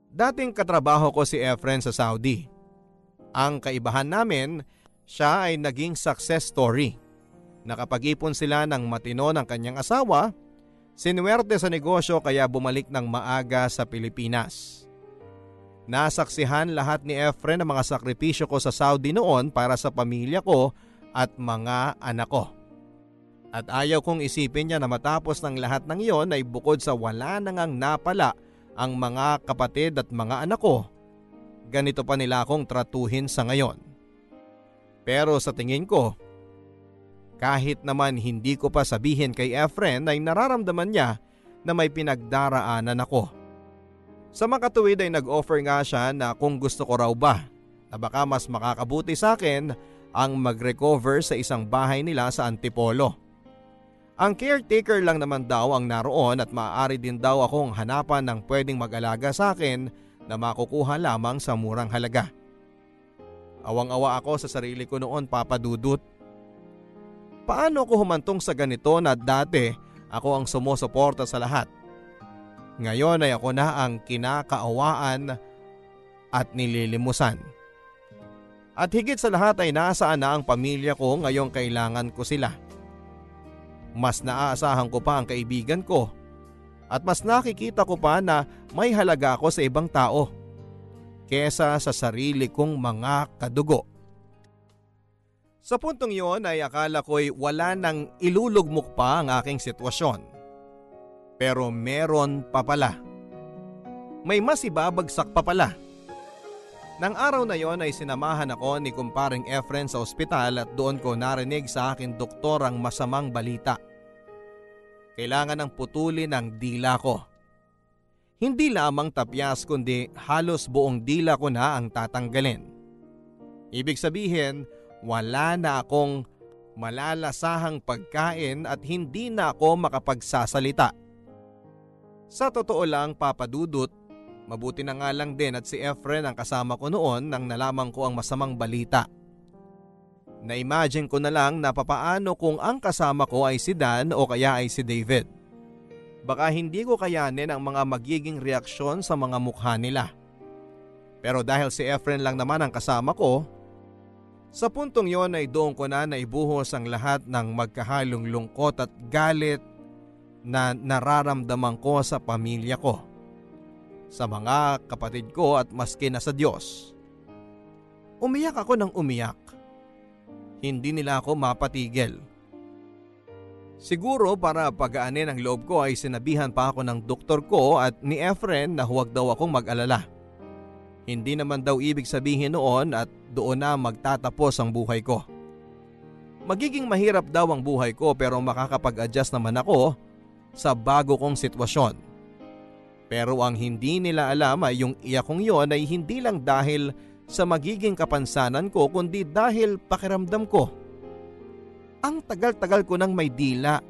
Dating katrabaho ko si Efren sa Saudi. Ang kaibahan namin, siya ay naging success story. Nakapag-ipon sila ng matino ng kanyang asawa, sinuwerte sa negosyo kaya bumalik ng maaga sa Pilipinas. Nasaksihan lahat ni Efren ang mga sakripisyo ko sa Saudi noon para sa pamilya ko at mga anak ko. At ayaw kong isipin niya na matapos ng lahat ng iyon ay bukod sa wala nang ang napala ang mga kapatid at mga anak ko, ganito pa nila akong tratuhin sa ngayon. Pero sa tingin ko, kahit naman hindi ko pa sabihin kay Efren ay nararamdaman niya na may pinagdaraanan ako. Sa makatuwid ay nag-offer nga siya na kung gusto ko raw ba na baka mas makakabuti sa akin ang mag-recover sa isang bahay nila sa Antipolo. Ang caretaker lang naman daw ang naroon at maaari din daw akong hanapan ng pwedeng mag-alaga sa akin na makukuha lamang sa murang halaga. Awang-awa ako sa sarili ko noon papadudot. Paano ako humantong sa ganito na dati ako ang sumusuporta sa lahat? Ngayon ay ako na ang kinakaawaan at nililimusan. At higit sa lahat ay nasaan na ang pamilya ko ngayong kailangan ko sila. Mas naaasahan ko pa ang kaibigan ko at mas nakikita ko pa na may halaga ako sa ibang tao kesa sa sarili kong mga kadugo. Sa puntong yon ay akala ko'y wala nang ilulugmok pa ang aking sitwasyon. Pero meron pa pala. May mas ibabagsak pa pala. Nang araw na yon ay sinamahan ako ni kumparing Efren sa ospital at doon ko narinig sa akin doktor ang masamang balita. Kailangan ng putulin ang dila ko. Hindi lamang tapyas kundi halos buong dila ko na ang tatanggalin. Ibig sabihin, wala na akong malalasahang pagkain at hindi na ako makapagsasalita. Sa totoo lang papadudot, mabuti na nga lang din at si Efren ang kasama ko noon nang nalaman ko ang masamang balita. Na-imagine ko na lang na papaano kung ang kasama ko ay si Dan o kaya ay si David. Baka hindi ko kayanin ang mga magiging reaksyon sa mga mukha nila. Pero dahil si Efren lang naman ang kasama ko, sa puntong yon ay doon ko na naibuhos ang lahat ng magkahalong lungkot at galit na nararamdaman ko sa pamilya ko, sa mga kapatid ko at maski na sa Diyos. Umiyak ako ng umiyak. Hindi nila ako mapatigil. Siguro para pagaanin ang loob ko ay sinabihan pa ako ng doktor ko at ni Efren na huwag daw akong mag-alala. Hindi naman daw ibig sabihin noon at doon na magtatapos ang buhay ko. Magiging mahirap daw ang buhay ko pero makakapag-adjust naman ako sa bago kong sitwasyon. Pero ang hindi nila alam ay yung iyak kong yon ay hindi lang dahil sa magiging kapansanan ko kundi dahil pakiramdam ko ang tagal-tagal ko nang may dila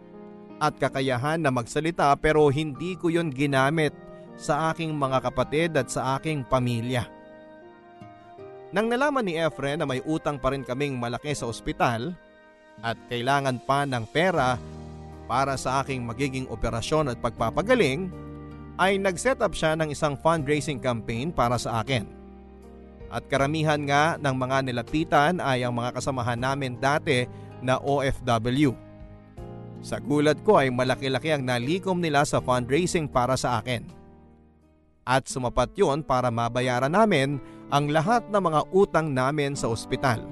at kakayahan na magsalita pero hindi ko yon ginamit sa aking mga kapatid at sa aking pamilya. Nang nalaman ni Efren na may utang pa rin kaming malaki sa ospital at kailangan pa ng pera para sa aking magiging operasyon at pagpapagaling, ay nag-set up siya ng isang fundraising campaign para sa akin. At karamihan nga ng mga nilapitan ay ang mga kasamahan namin dati na OFW. Sa gulat ko ay malaki-laki ang nalikom nila sa fundraising para sa akin. At sumapat yon para mabayaran namin ang lahat ng mga utang namin sa ospital.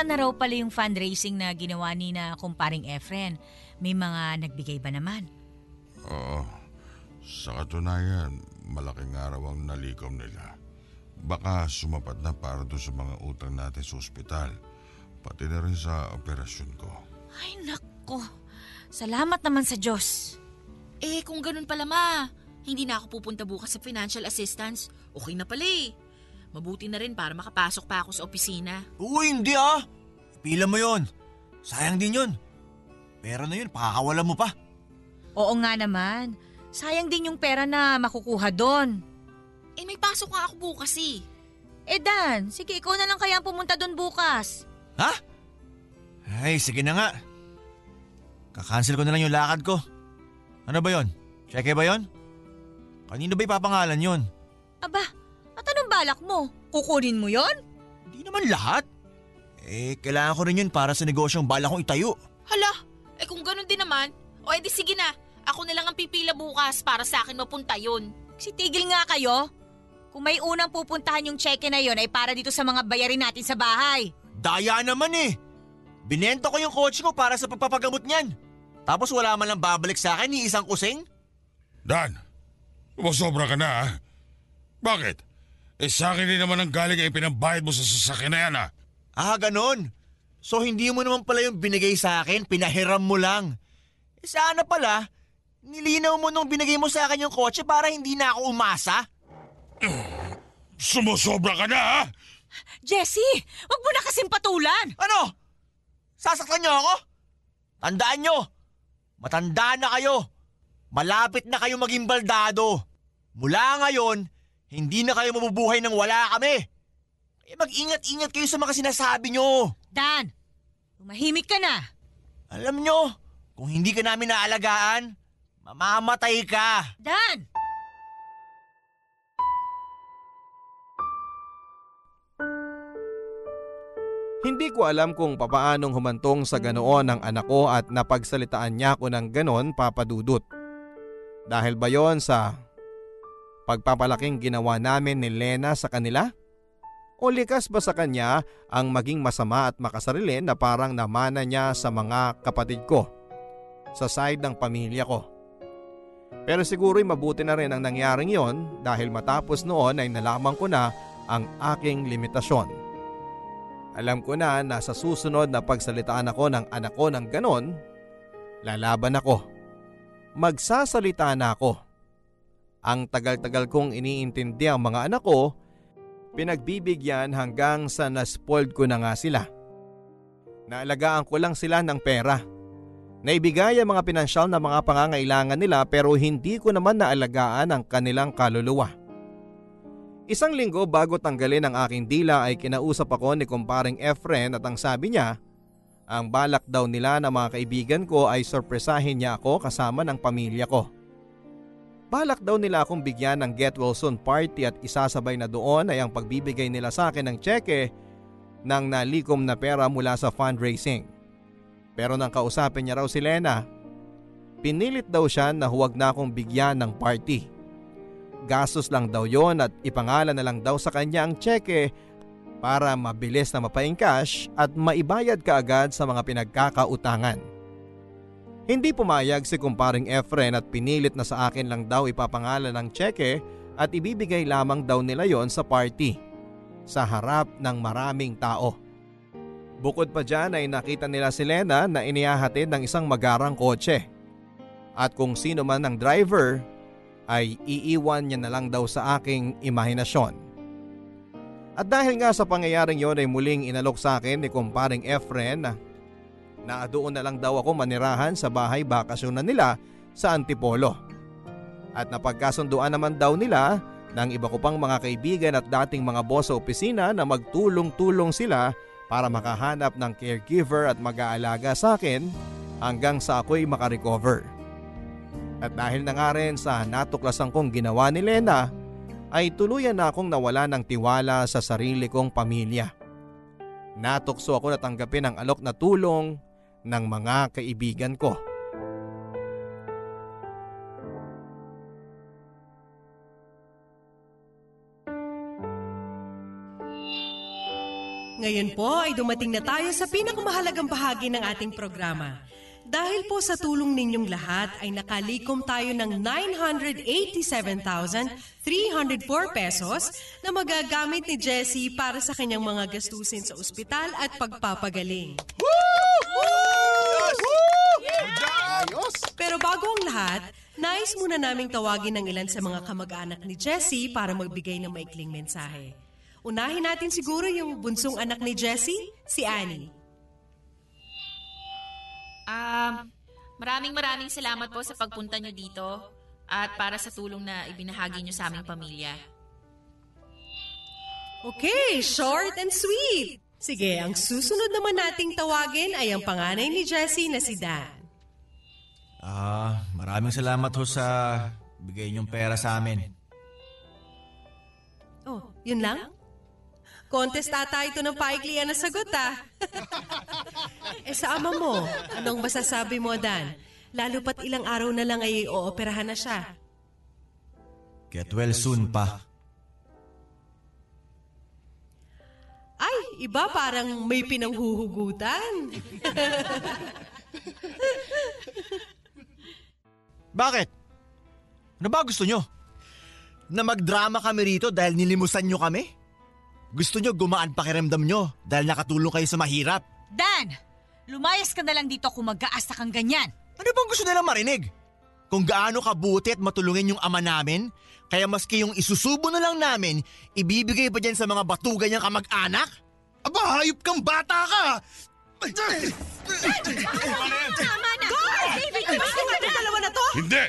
Kumusta na raw pala yung fundraising na ginawa ni na kumparing Efren? May mga nagbigay ba naman? Oo. Sa katunayan, malaking araw ang nalikom nila. Baka sumapat na para doon sa mga utang natin sa ospital. Pati na rin sa operasyon ko. Ay nako, salamat naman sa Diyos. Eh, kung ganun pala ma, hindi na ako pupunta bukas sa financial assistance. Okay na pala eh. Mabuti na rin para makapasok pa ako sa opisina. Uy, hindi ah. Pila mo yon. Sayang din yun. Pera na yun, pakakawala mo pa. Oo nga naman, sayang din yung pera na makukuha doon. Eh, may pasok nga ako bukas eh. Eh Dan, sige ikaw na lang kaya ang pumunta doon bukas. Ha? Ay, sige na nga. Kakancel ko na lang yung lakad ko. Ano ba yon? Cheque ba yon? Kanino ba ipapangalan yon? Aba, balak mo? Kukunin mo yon? Hindi naman lahat. Eh, kailangan ko rin yun para sa negosyong bala kong itayo. Hala, eh kung ganun din naman, o edi sige na. Ako na lang ang pipila bukas para sa akin mapunta yun. Sitigil nga kayo. Kung may unang pupuntahan yung cheque na yon ay para dito sa mga bayarin natin sa bahay. Daya naman eh. Binento ko yung kotse ko para sa pagpapagamot niyan. Tapos wala man lang babalik sa akin ni isang kusing. Dan, sumasobra ka na ha? Bakit? Eh sa akin din naman ang galing ay pinambayad mo sa sasakyan na yan ha? Ah, ganon. So hindi mo naman pala yung binigay sa akin, pinahiram mo lang. Eh, sana pala, nilinaw mo nung binigay mo sa akin yung kotse para hindi na ako umasa. Sumusobra ka na ha? Jessie, wag mo na kasing patulan. Ano? Sasaktan niyo ako? Tandaan niyo, matanda na kayo. Malapit na kayo maging baldado. Mula ngayon, hindi na kayo mabubuhay nang wala kami. Kaya mag-ingat-ingat kayo sa mga sinasabi niyo. Dan, tumahimik ka na. Alam niyo, kung hindi ka namin naalagaan, mamamatay ka. Dan! Hindi ko alam kung papaanong humantong sa ganoon ang anak ko at napagsalitaan niya ako ng ganon papadudot. Dahil ba yon sa pagpapalaking ginawa namin ni Lena sa kanila? O likas ba sa kanya ang maging masama at makasarili na parang namana niya sa mga kapatid ko? Sa side ng pamilya ko. Pero siguro'y mabuti na rin ang nangyaring yon dahil matapos noon ay nalaman ko na ang aking limitasyon. Alam ko na na sa susunod na pagsalitaan ako ng anak ko ng ganon, lalaban ako. Magsasalita na ako. Ang tagal-tagal kong iniintindi ang mga anak ko, pinagbibigyan hanggang sa naspoiled ko na nga sila. Naalagaan ko lang sila ng pera. Naibigay ang mga pinansyal na mga pangangailangan nila pero hindi ko naman naalagaan ang kanilang kaluluwa. Isang linggo bago tanggalin ang aking dila ay kinausap ako ni kumparing Efren at ang sabi niya, ang balak daw nila na mga kaibigan ko ay sorpresahin niya ako kasama ng pamilya ko. Balak daw nila akong bigyan ng get well soon party at isasabay na doon ay ang pagbibigay nila sa akin ng tseke ng nalikom na pera mula sa fundraising. Pero nang kausapin niya raw si Lena, pinilit daw siya na huwag na akong bigyan ng party. Gastos lang daw yon at ipangalan na lang daw sa kanya ang tseke para mabilis na mapaing cash at maibayad kaagad sa mga pinagkakautangan. Hindi pumayag si kumparing Efren at pinilit na sa akin lang daw ipapangalan ng tseke at ibibigay lamang daw nila yon sa party sa harap ng maraming tao. Bukod pa dyan ay nakita nila si Lena na inihahatid ng isang magarang kotse. At kung sino man ang driver ay iiwan niya na lang daw sa aking imahinasyon. At dahil nga sa pangyayaring yon ay muling inalok sa akin ni kumparing Efren na, doon na lang daw ako manirahan sa bahay bakasyon na nila sa Antipolo. At napagkasunduan naman daw nila ng iba ko pang mga kaibigan at dating mga boss sa opisina na magtulong-tulong sila para makahanap ng caregiver at mag-aalaga sa akin hanggang sa ako'y makarecover. At dahil na nga rin sa natuklasan kong ginawa ni Lena, ay tuluyan na akong nawala ng tiwala sa sarili kong pamilya. Natukso ako na tanggapin ang alok na tulong ng mga kaibigan ko. Ngayon po ay dumating na tayo sa pinakamahalagang bahagi ng ating programa. Dahil po sa tulong ninyong lahat ay nakalikom tayo ng 987,304 pesos na magagamit ni Jessie para sa kanyang mga gastusin sa ospital at pagpapagaling. Pero bago ang lahat, nais muna naming tawagin ng ilan sa mga kamag-anak ni Jessie para magbigay ng maikling mensahe. Unahin natin siguro yung bunsong anak ni Jessie, si Annie. Ah, maraming maraming salamat po sa pagpunta nyo dito at para sa tulong na ibinahagi nyo sa aming pamilya. Okay, short and sweet. Sige, ang susunod naman nating tawagin ay ang panganay ni Jessie na si Dan. Ah, maraming salamat ho sa bigay niyong pera sa amin. Oh, yun lang? Contest ata ito ng paiklian na sagot ah. eh sa ama mo, anong masasabi mo Dan? Lalo pat ilang araw na lang ay ooperahan na siya. Get well soon pa. Ay, iba parang may pinanghuhugutan. Bakit? Ano ba gusto nyo? Na magdrama kami rito dahil nilimusan nyo kami? Gusto nyo gumaan pakiramdam nyo dahil nakatulong kayo sa mahirap? Dan! Lumayas ka na lang dito kung mag-aasta kang ganyan. Ano bang gusto nilang marinig? Kung gaano kabuti at matulungin yung ama namin, kaya maski yung isusubo na lang namin, ibibigay pa dyan sa mga batugan niyang kamag-anak? Aba, hayop kang bata ka! Hindi!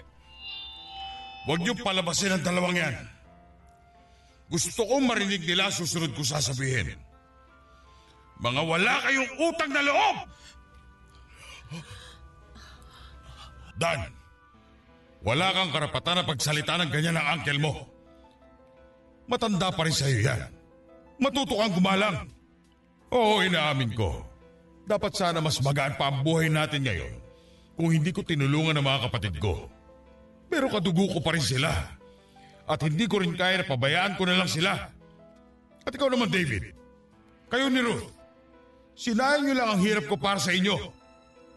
Huwag niyo palabasin ang dalawang yan. Gusto kong marinig nila susunod ko sasabihin. Mga wala kayong utang na loob! Dan, wala kang karapatan na pagsalita ng ganyan ng uncle mo. Matanda pa rin sa'yo yan. Matuto kang gumalang. Oo, inaamin ko. Dapat sana mas magaan pa ang buhay natin ngayon kung hindi ko tinulungan ang mga kapatid ko. Pero kadugo ko pa rin sila. At hindi ko rin kaya na pabayaan ko na lang sila. At ikaw naman, David. Kayo ni Ruth. Sinayang niyo lang ang hirap ko para sa inyo.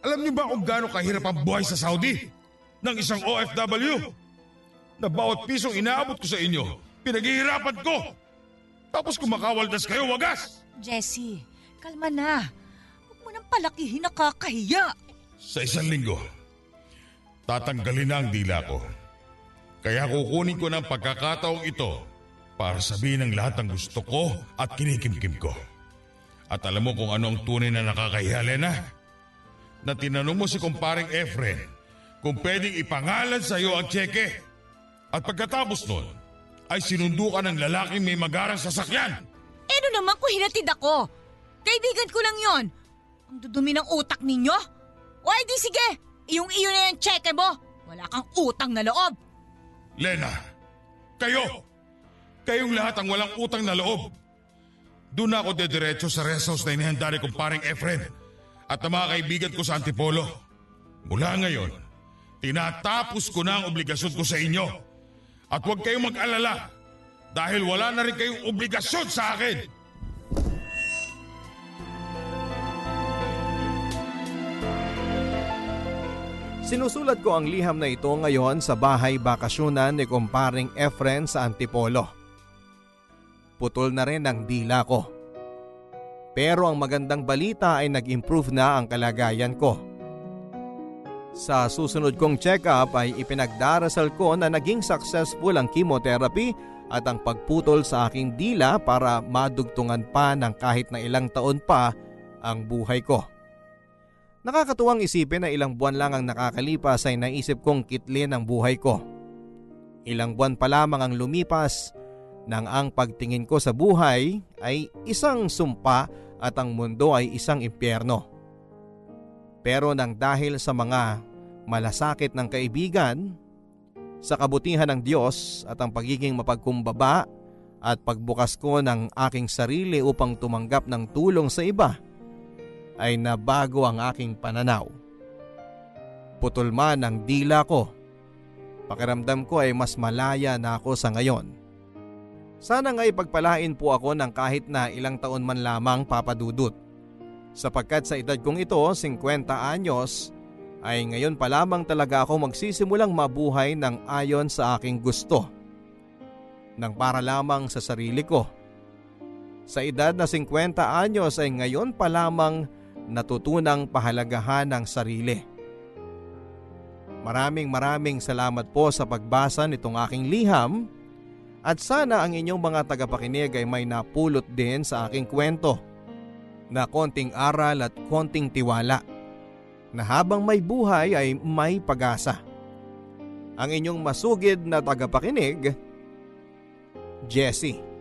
Alam niyo ba kung gaano kahirap ang buhay sa Saudi? Ng isang OFW? Na bawat pisong inaabot ko sa inyo, pinaghihirapan ko. Tapos kumakawaldas kayo, wagas! Jessie, kalma na. Huwag mo nang palakihin nakakahiya. Sa isang linggo, tatanggalin na ang dila ko. Kaya kukunin ko ng pagkakataong ito para sabihin ang lahat ng gusto ko at kinikimkim ko. At alam mo kung ano ang tunay na nakakahiya, Lena? Na tinanong mo si kumparing Efren kung pwedeng ipangalan sa iyo ang tseke. At pagkatapos nun, ay sinundo ka ng lalaking may magarang sasakyan. Eh ano naman kung hinatid ako? Kaibigan ko lang yon. Ang dudumi ng utak ninyo? O ay di sige, iyong iyo na yung cheque mo. Wala kang utang na loob. Lena, kayo! Kayong lahat ang walang utang na loob. doon na ako dediretso sa rest house na inihanda ni kumparing Efren at ang mga kaibigan ko sa Antipolo. Mula ngayon, tinatapos ko na ang obligasyon ko sa inyo. At huwag kayong mag-alala dahil wala na rin kayong obligasyon sa akin. Sinusulat ko ang liham na ito ngayon sa bahay bakasyunan ni kumparing Efren sa Antipolo. Putol na rin ang dila ko. Pero ang magandang balita ay nag-improve na ang kalagayan ko. Sa susunod kong check-up ay ipinagdarasal ko na naging successful ang chemotherapy at ang pagputol sa aking dila para madugtungan pa ng kahit na ilang taon pa ang buhay ko. Nakakatuwang isipin na ilang buwan lang ang nakakalipas ay naisip kong kitlin ang buhay ko. Ilang buwan pa lamang ang lumipas nang ang pagtingin ko sa buhay ay isang sumpa at ang mundo ay isang impyerno. Pero nang dahil sa mga malasakit ng kaibigan, sa kabutihan ng Diyos at ang pagiging mapagkumbaba at pagbukas ko ng aking sarili upang tumanggap ng tulong sa iba, ay nabago ang aking pananaw. Putol man ang dila ko. Pakiramdam ko ay mas malaya na ako sa ngayon. Sana nga ipagpalain po ako ng kahit na ilang taon man lamang papadudot. Sapagkat sa edad kong ito, 50 anyos, ay ngayon pa lamang talaga ako magsisimulang mabuhay ng ayon sa aking gusto. Nang para lamang sa sarili ko. Sa edad na 50 anyos ay ngayon pa lamang natutunang pahalagahan ng sarili. Maraming maraming salamat po sa pagbasa nitong aking liham at sana ang inyong mga tagapakinig ay may napulot din sa aking kwento na konting aral at konting tiwala na habang may buhay ay may pag-asa. Ang inyong masugid na tagapakinig, Jessie.